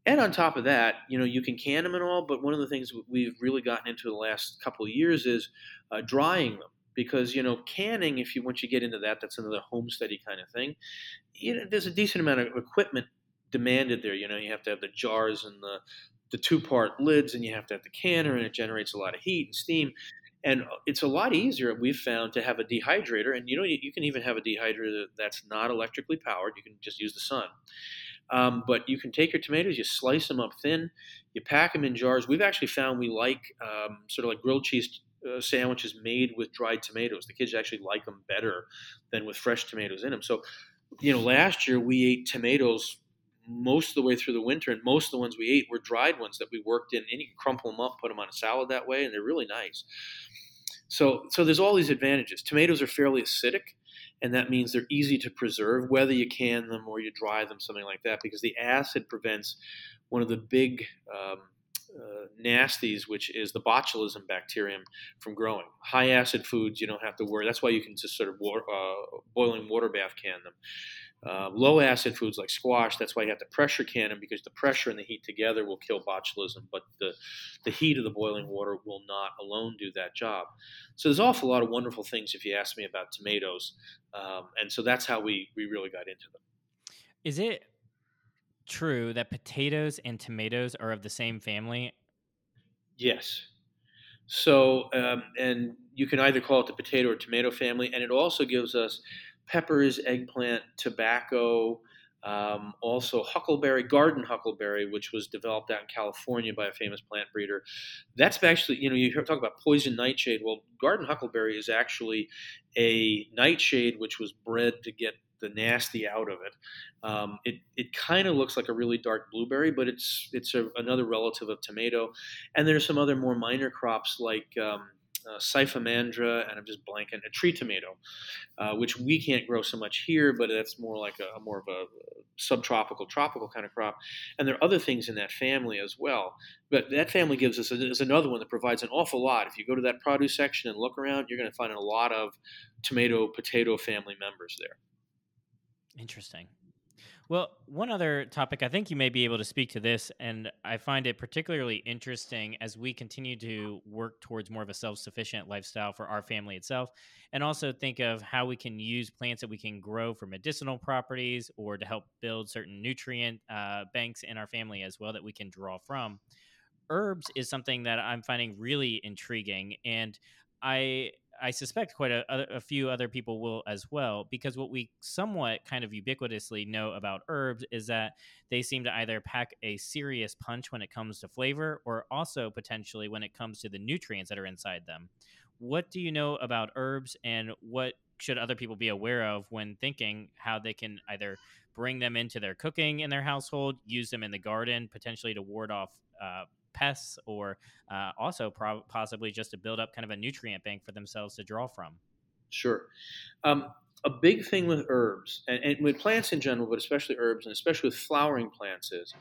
and on top of that, you know, you can can them and all, but one of the things we've really gotten into the last couple of years is uh, drying them because you know canning. If you once you get into that, that's another homesteady kind of thing. You know, there's a decent amount of equipment demanded there. You know, you have to have the jars and the the two part lids, and you have to have the canner, and it generates a lot of heat and steam. And it's a lot easier, we've found, to have a dehydrator. And you know, you, you can even have a dehydrator that's not electrically powered. You can just use the sun. Um, but you can take your tomatoes, you slice them up thin, you pack them in jars. We've actually found we like um, sort of like grilled cheese uh, sandwiches made with dried tomatoes. The kids actually like them better than with fresh tomatoes in them. So, you know, last year we ate tomatoes most of the way through the winter, and most of the ones we ate were dried ones that we worked in. And you can crumple them up, put them on a salad that way, and they're really nice. So, so there's all these advantages. Tomatoes are fairly acidic, and that means they're easy to preserve, whether you can them or you dry them, something like that, because the acid prevents one of the big um, uh, nasties, which is the botulism bacterium, from growing. High acid foods, you don't have to worry. That's why you can just sort of water, uh, boiling water bath can them. Uh, low acid foods like squash, that's why you have to pressure can them because the pressure and the heat together will kill botulism, but the, the heat of the boiling water will not alone do that job. So there's an awful lot of wonderful things if you ask me about tomatoes. Um, and so that's how we, we really got into them. Is it true that potatoes and tomatoes are of the same family? Yes. So, um, and you can either call it the potato or tomato family, and it also gives us peppers, eggplant, tobacco, Um, also, huckleberry, garden huckleberry, which was developed out in California by a famous plant breeder. That's actually, you know, you hear talk about poison nightshade. Well, garden huckleberry is actually a nightshade which was bred to get the nasty out of it. Um, it it kind of looks like a really dark blueberry, but it's it's a, another relative of tomato. And there's some other more minor crops like um, uh, and I'm just blanking, a tree tomato, uh, which we can't grow so much here, but that's more like a more of a subtropical, tropical kind of crop. And there are other things in that family as well. But that family gives us is another one that provides an awful lot. If you go to that produce section and look around, you're going to find a lot of tomato, potato family members there. Interesting. Well, one other topic, I think you may be able to speak to this, and I find it particularly interesting as we continue to work towards more of a self sufficient lifestyle for our family itself, and also think of how we can use plants that we can grow for medicinal properties or to help build certain nutrient uh, banks in our family as well that we can draw from. Herbs is something that I'm finding really intriguing, and I I suspect quite a, a, few other people will as well, because what we somewhat kind of ubiquitously know about herbs is that they seem to either pack a serious punch when it comes to flavor or also potentially when it comes to the nutrients that are inside them. What do you know about herbs and what should other people be aware of when thinking how they can either bring them into their cooking in their household, use them in the garden, potentially to ward off uh, pests or uh, also pro- possibly just to build up kind of a nutrient bank for themselves to draw from. Sure. Um, a big thing with herbs and, and, with plants in general, but especially herbs and especially with flowering plants is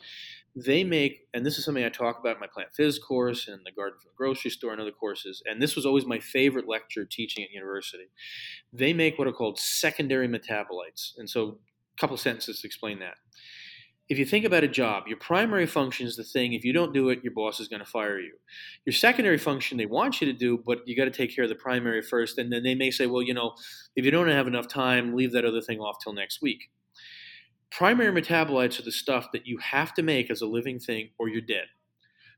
they make, and this is something I talk about in my plant phys course and the garden from the grocery store and other courses, and this was always my favorite lecture teaching at university. They make what are called secondary metabolites. And so a couple sentences to explain that if you think about a job, your primary function is the thing. If you don't do it, your boss is going to fire you. Your secondary function they want you to do, but you got to take care of the primary first. And then they may say, well, you know, if you don't have enough time, leave that other thing off till next week. Primary metabolites are the stuff that you have to make as a living thing or you're dead.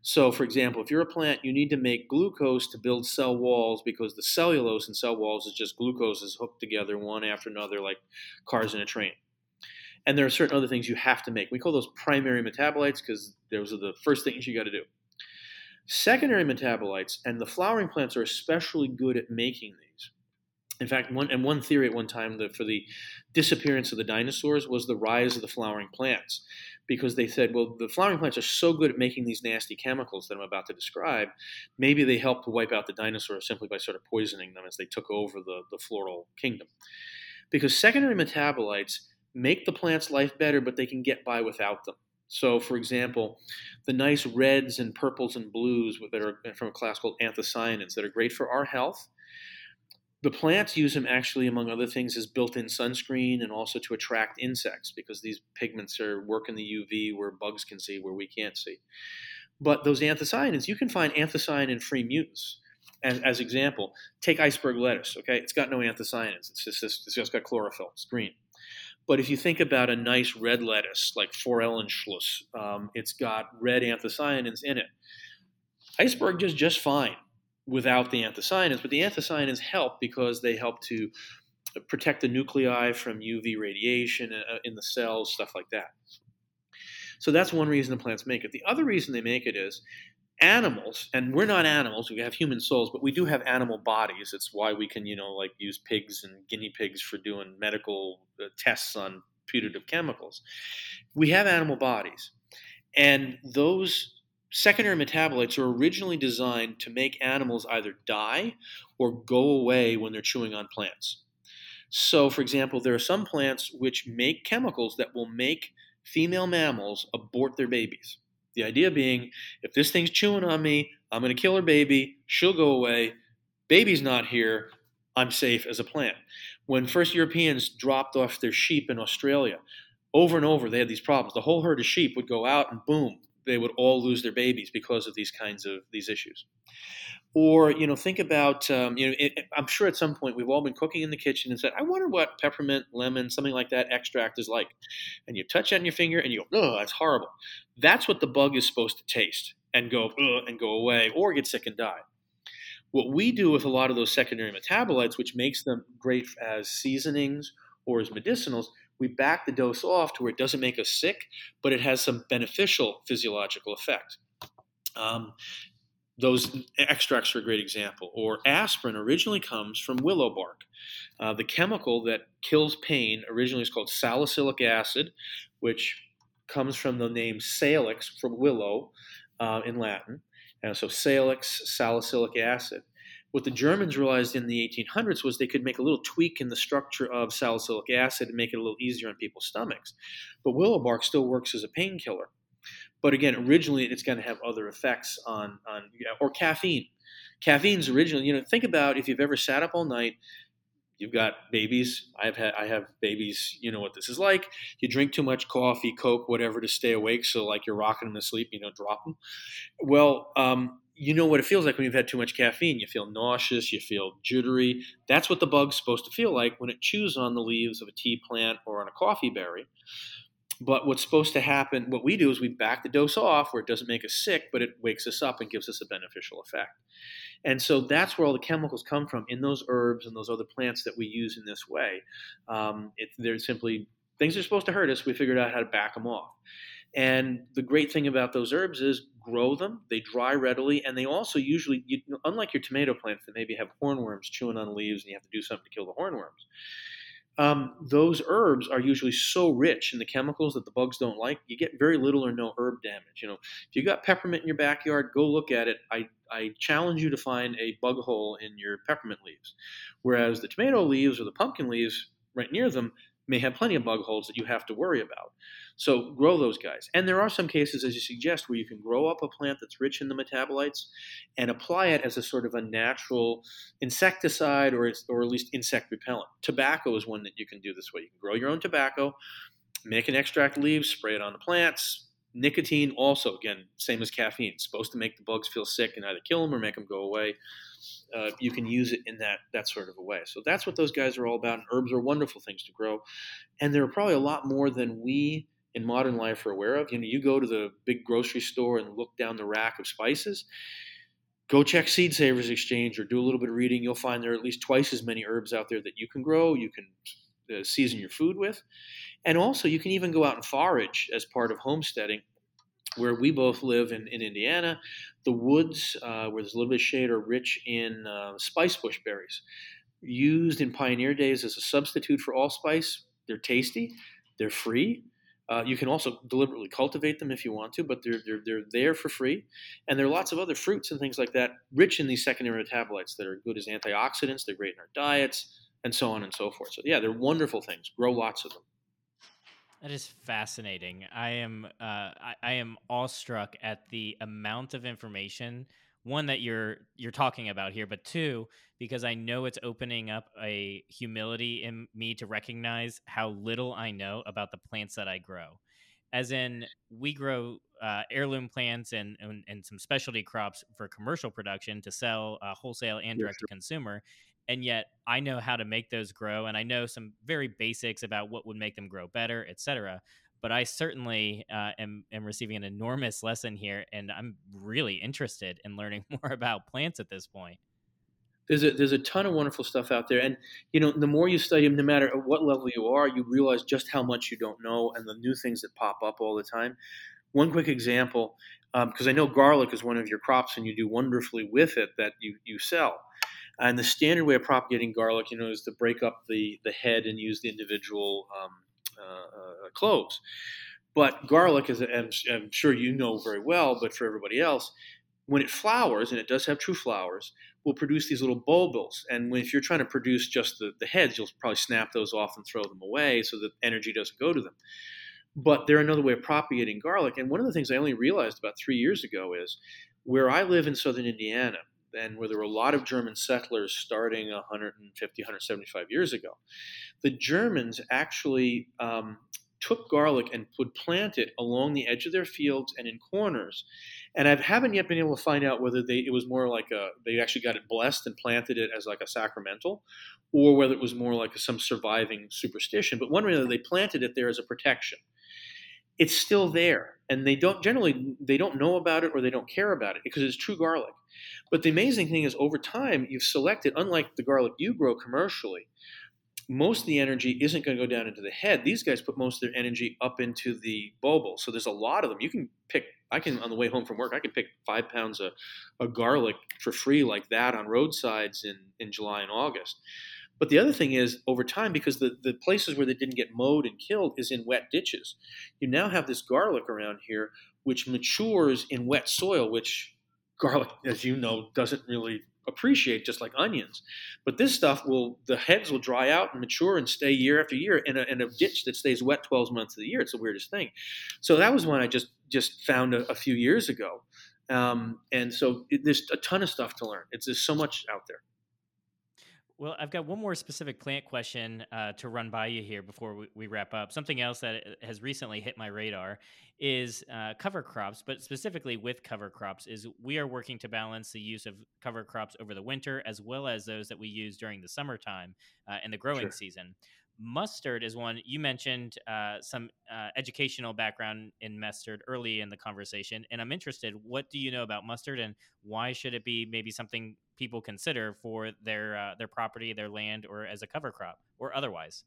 So, for example, if you're a plant, you need to make glucose to build cell walls because the cellulose in cell walls is just glucose is hooked together one after another like cars in a train. And there are certain other things you have to make. We call those primary metabolites because those are the first things you got to do. Secondary metabolites, and the flowering plants are especially good at making these. In fact, one and one theory at one time that for the disappearance of the dinosaurs was the rise of the flowering plants, because they said, well, the flowering plants are so good at making these nasty chemicals that I'm about to describe, maybe they helped to wipe out the dinosaurs simply by sort of poisoning them as they took over the, the floral kingdom. Because secondary metabolites make the plant's life better, but they can get by without them. So, for example, the nice reds and purples and blues that are uh, from a class called anthocyanins that are great for our health. The plants use them actually, among other things, as built-in sunscreen and also to attract insects because these pigments are work in the UV where bugs can see, where we can't see. But those anthocyanins, you can find anthocyanin-free mutants. As, as example, take iceberg lettuce. Okay, it's got no anthocyanins. It's just it's just got chlorophyll. It's green. But if you think about a nice red lettuce like Forellenschluss, um, it's got red anthocyanins in it. Iceberg does just fine without the anthocyanins, but the anthocyanins help because they help to protect the nuclei from UV radiation uh, in the cells, stuff like that. So that's one reason the plants make it. The other reason they make it is animals, and we're not animals, we have human souls, but we do have animal bodies. It's why we can, you know, like use pigs and guinea pigs for doing medical uh, tests on putative chemicals. We have animal bodies. And those secondary metabolites are originally designed to make animals either die or go away when they're chewing on plants. So, for example, there are some plants which make chemicals that will make female mammals abort their babies. The idea being, if this thing's chewing on me, I'm going to kill her baby. She'll go away. Baby's not here. I'm safe as a plant. When first Europeans dropped off their sheep in Australia, over and over they had these problems. The whole herd of sheep would go out and boom, they would all lose their babies because of these kinds of these issues. Or you know, think about um, you know, it, I'm sure at some point we've all been cooking in the kitchen and said, I wonder what peppermint, lemon, something like that extract is like, and you touch it on your finger and you go, oh, that's horrible. That's what the bug is supposed to taste and go and go away or get sick and die. What we do with a lot of those secondary metabolites, which makes them great as seasonings or as medicinals, we back the dose off to where it doesn't make us sick, but it has some beneficial physiological effect. Um, those extracts are a great example. Or aspirin originally comes from willow bark. Uh, the chemical that kills pain originally is called salicylic acid, which comes from the name salix from willow uh, in Latin. And so salix, salicylic acid. What the Germans realized in the 1800s was they could make a little tweak in the structure of salicylic acid and make it a little easier on people's stomachs. But willow bark still works as a painkiller. But again, originally it's going to have other effects on, on or caffeine. Caffeine's originally, you know, think about if you've ever sat up all night, you've got babies. I've had I have babies. You know what this is like. You drink too much coffee, Coke, whatever to stay awake. So like you're rocking them to sleep, you know, drop them. Well, um, you know what it feels like when you've had too much caffeine. You feel nauseous, you feel jittery. That's what the bug's supposed to feel like when it chews on the leaves of a tea plant or on a coffee berry. But what's supposed to happen, what we do is we back the dose off where it doesn't make us sick, but it wakes us up and gives us a beneficial effect. And so that's where all the chemicals come from in those herbs and those other plants that we use in this way. Um, it, they're simply things are supposed to hurt us. We figured out how to back them off. And the great thing about those herbs is grow them, they dry readily, and they also usually, you, unlike your tomato plants that maybe have hornworms chewing on leaves and you have to do something to kill the hornworms, um, those herbs are usually so rich in the chemicals that the bugs don't like. You get very little or no herb damage. You know, if you got peppermint in your backyard, go look at it. I, I challenge you to find a bug hole in your peppermint leaves, whereas the tomato leaves or the pumpkin leaves right near them may have plenty of bug holes that you have to worry about. So grow those guys. And there are some cases, as you suggest, where you can grow up a plant that's rich in the metabolites and apply it as a sort of a natural insecticide or, or at least insect repellent. Tobacco is one that you can do this way. You can grow your own tobacco, make an extract leaves, spray it on the plants. Nicotine also, again, same as caffeine, supposed to make the bugs feel sick and either kill them or make them go away. Uh, you can use it in that that sort of a way. So that's what those guys are all about. And herbs are wonderful things to grow, and there are probably a lot more than we in modern life are aware of. You know, you go to the big grocery store and look down the rack of spices. Go check Seed Savers Exchange or do a little bit of reading. You'll find there are at least twice as many herbs out there that you can grow. You can uh, season your food with, and also you can even go out and forage as part of homesteading where we both live in, in Indiana, the woods uh, where there's a little bit of shade are rich in uh, spice bush berries. Used in pioneer days as a substitute for allspice, they're tasty, they're free. Uh, you can also deliberately cultivate them if you want to, but they're, they're, they're there for free. And there are lots of other fruits and things like that rich in these secondary metabolites that are good as antioxidants, they're great in our diets, and so on and so forth. So, yeah, they're wonderful things. Grow lots of them. That is fascinating. I am uh, I, I am awestruck at the amount of information one that you're you're talking about here, but two because I know it's opening up a humility in me to recognize how little I know about the plants that I grow. As in, we grow uh, heirloom plants and, and, and some specialty crops for commercial production to sell uh, wholesale and direct to consumer and yet I know how to make those grow, and I know some very basics about what would make them grow better, etc. But I certainly uh, am, am receiving an enormous lesson here, and I'm really interested in learning more about plants at this point. There's a there's a ton of wonderful stuff out there, and you know the more you study them, no matter at what level you are, you realize just how much you don't know, and the new things that pop up all the time. One quick example, because um, I know garlic is one of your crops, and you do wonderfully with it that you you sell. And the standard way of propagating garlic, you know, is to break up the, the head and use the individual um, uh, uh, cloves. But garlic, as I'm, I'm sure you know very well, but for everybody else, when it flowers, and it does have true flowers, will produce these little bulbils. And when, if you're trying to produce just the, the heads, you'll probably snap those off and throw them away so that energy doesn't go to them. But they're another way of propagating garlic. And one of the things I only realized about three years ago is where I live in southern Indiana, and where there were a lot of German settlers starting 150, 175 years ago. The Germans actually um, took garlic and would plant it along the edge of their fields and in corners. And I haven't yet been able to find out whether they it was more like a they actually got it blessed and planted it as like a sacramental, or whether it was more like some surviving superstition. But one way another, they planted it there as a protection it's still there and they don't generally they don't know about it or they don't care about it because it's true garlic but the amazing thing is over time you've selected unlike the garlic you grow commercially most of the energy isn't going to go down into the head. These guys put most of their energy up into the bulbil. So there's a lot of them. You can pick, I can, on the way home from work, I can pick five pounds of, of garlic for free like that on roadsides in, in July and August. But the other thing is, over time, because the, the places where they didn't get mowed and killed is in wet ditches, you now have this garlic around here which matures in wet soil, which garlic, as you know, doesn't really appreciate just like onions. But this stuff will, the heads will dry out and mature and stay year after year in a, in a ditch that stays wet 12 months of the year. It's the weirdest thing. So that was one I just, just found a, a few years ago. Um, and so it, there's a ton of stuff to learn. It's there's so much out there. Well, I've got one more specific plant question uh, to run by you here before we, we, wrap up. Something else that uh, has recently hit my radar is uh, cover crops, but specifically with cover crops, is we are working to balance the use of cover crops over the winter as well as those that we use during the summertime uh, and the growing sure. season. Mustard is one you mentioned uh, some uh, educational background in mustard early in the conversation, and I'm interested. What do you know about mustard, and why should it be maybe something people consider for their uh, their property, their land, or as a cover crop, or otherwise?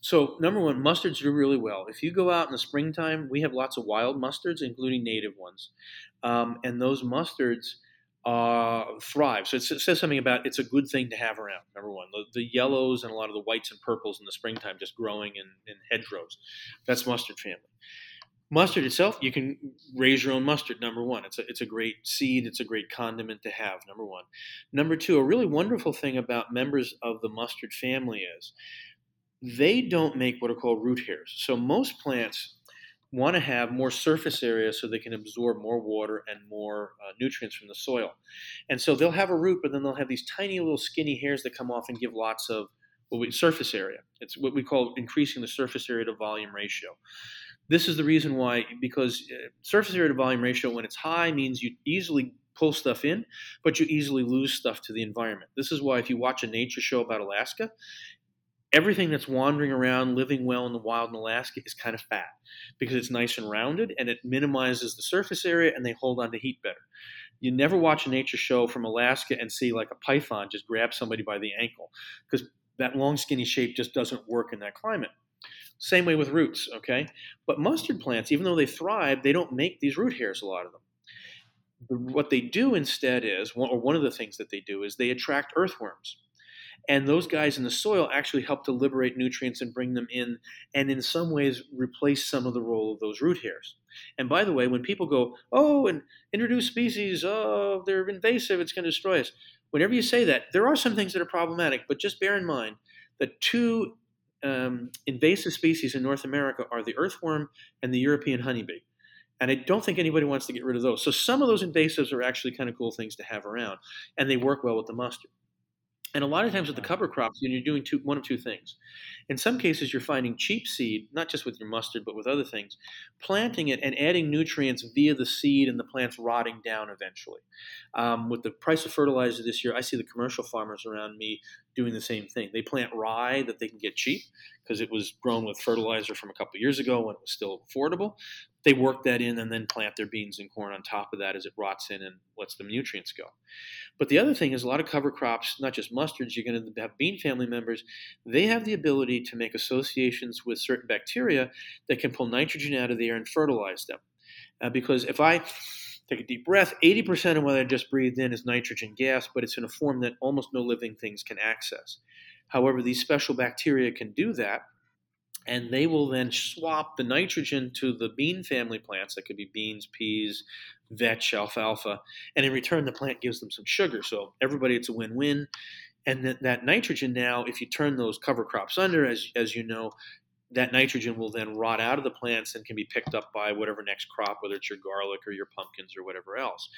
So number one, mustards do really well. If you go out in the springtime, we have lots of wild mustards, including native ones, um, and those mustards uh, thrive. So it says something about it's a good thing to have around. Number one, the, the, yellows and a lot of the whites and purples in the springtime just growing in, in hedgerows. That's mustard family. Mustard itself, you can raise your own mustard. Number one, it's a it's a great seed. It's a great condiment to have. Number one. Number two, a really wonderful thing about members of the mustard family is they don't make what are called root hairs. So most plants want to have more surface area so they can absorb more water and more uh, nutrients from the soil. And so they'll have a root, but then they'll have these tiny little skinny hairs that come off and give lots of we, surface area. It's what we call increasing the surface area to volume ratio. This is the reason why, because uh, surface area to volume ratio, when it's high, means you easily pull stuff in, but you easily lose stuff to the environment. This is why if you watch a nature show about Alaska, everything that's wandering around, living well in the wild in Alaska is kind of fat because it's nice and rounded and it minimizes the surface area and they hold on to heat better. You never watch a nature show from Alaska and see like a python just grab somebody by the ankle because that long skinny shape just doesn't work in that climate. Same way with roots, okay? But mustard plants, even though they thrive, they don't make these root hairs, a lot of them. What they do instead is, or one of the things that they do is they attract earthworms. And those guys in the soil actually help to liberate nutrients and bring them in, and in some ways replace some of the role of those root hairs. And by the way, when people go, oh, and introduce species, oh, they're invasive, it's going to destroy us. Whenever you say that, there are some things that are problematic, but just bear in mind that two um, invasive species in North America are the earthworm and the European honeybee. And I don't think anybody wants to get rid of those. So some of those invasives are actually kind of cool things to have around, and they work well with the mustard. And a lot of times with the cover crops, you're doing two, one of two things. In some cases, you're finding cheap seed, not just with your mustard, but with other things, planting it and adding nutrients via the seed and the plants rotting down eventually. Um, with the price of fertilizer this year, I see the commercial farmers around me doing the same thing. They plant rye that they can get cheap because it was grown with fertilizer from a couple years ago when it was still affordable they work that in and then plant their beans and corn on top of that as it rots in and lets the nutrients go. But the other thing is a lot of cover crops, not just mustards, you're going to have bean family members, they have the ability to make associations with certain bacteria that can pull nitrogen out of the air and fertilize them. Uh, because if I take a deep breath, 80% of what I just breathed in is nitrogen gas, but it's in a form that almost no living things can access. However, these special bacteria can do that and they will then swap the nitrogen to the bean family plants that could be beans peas vetch alfalfa and in return the plant gives them some sugar. So everybody it's a win-win. And that, that nitrogen now if you turn those cover crops under as, as you know that nitrogen will then rot out of the plants and can be picked up by whatever next crop, whether it's your garlic or your pumpkins or whatever else.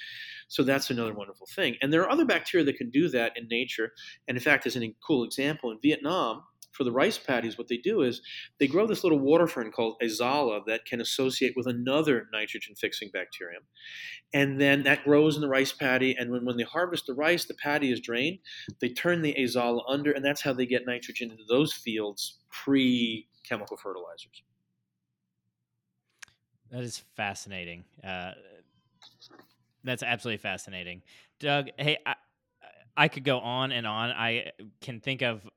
So that's another wonderful thing. And there are other bacteria that can do that in nature. And in fact, as a cool example, in Vietnam, for the rice paddies, what they do is they grow this little water fern called azolla that can associate with another nitrogen fixing bacterium. And then that grows in the rice paddy. And when, when they harvest the rice, the paddy is drained. They turn the azolla under, and that's how they get nitrogen into those fields pre chemical fertilizers. That is fascinating. Uh, that's absolutely fascinating. Doug, hey, I, I could go on and on. I can think of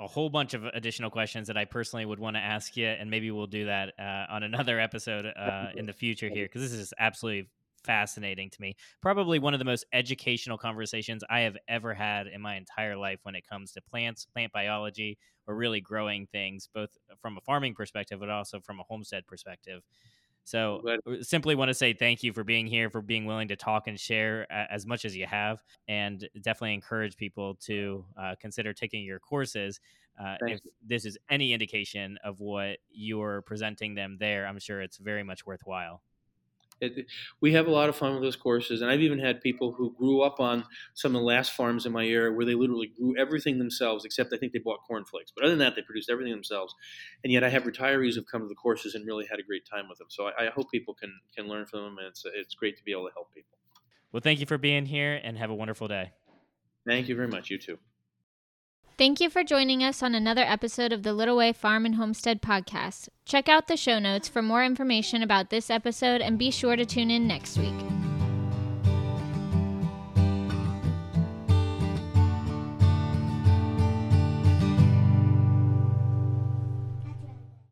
a whole bunch of additional questions that I personally would want to ask you, and maybe we'll do that uh, on another episode uh, in the future here because this is absolutely fascinating to me. Probably one of the most educational conversations I have ever had in my entire life when it comes to plants, plant biology, or really growing things, both from a farming perspective, but also from a homestead perspective. So, simply want to say thank you for being here, for being willing to talk and share as much as you have, and definitely encourage people to uh, consider taking your courses. Uh, if you. this is any indication of what you're presenting them there, I'm sure it's very much worthwhile. It, we have a lot of fun with those courses, and I've even had people who grew up on some of the last farms in my area where they literally grew everything themselves, except I think they bought cornflakes. But other than that, they produced everything themselves. And yet, I have retirees who've come to the courses and really had a great time with them. So I, I hope people can can learn from them, and it's it's great to be able to help people. Well, thank you for being here, and have a wonderful day. Thank you very much. You too. Thank you for joining us on another episode of the Little Way Farm and Homestead podcast. Check out the show notes for more information about this episode and be sure to tune in next week.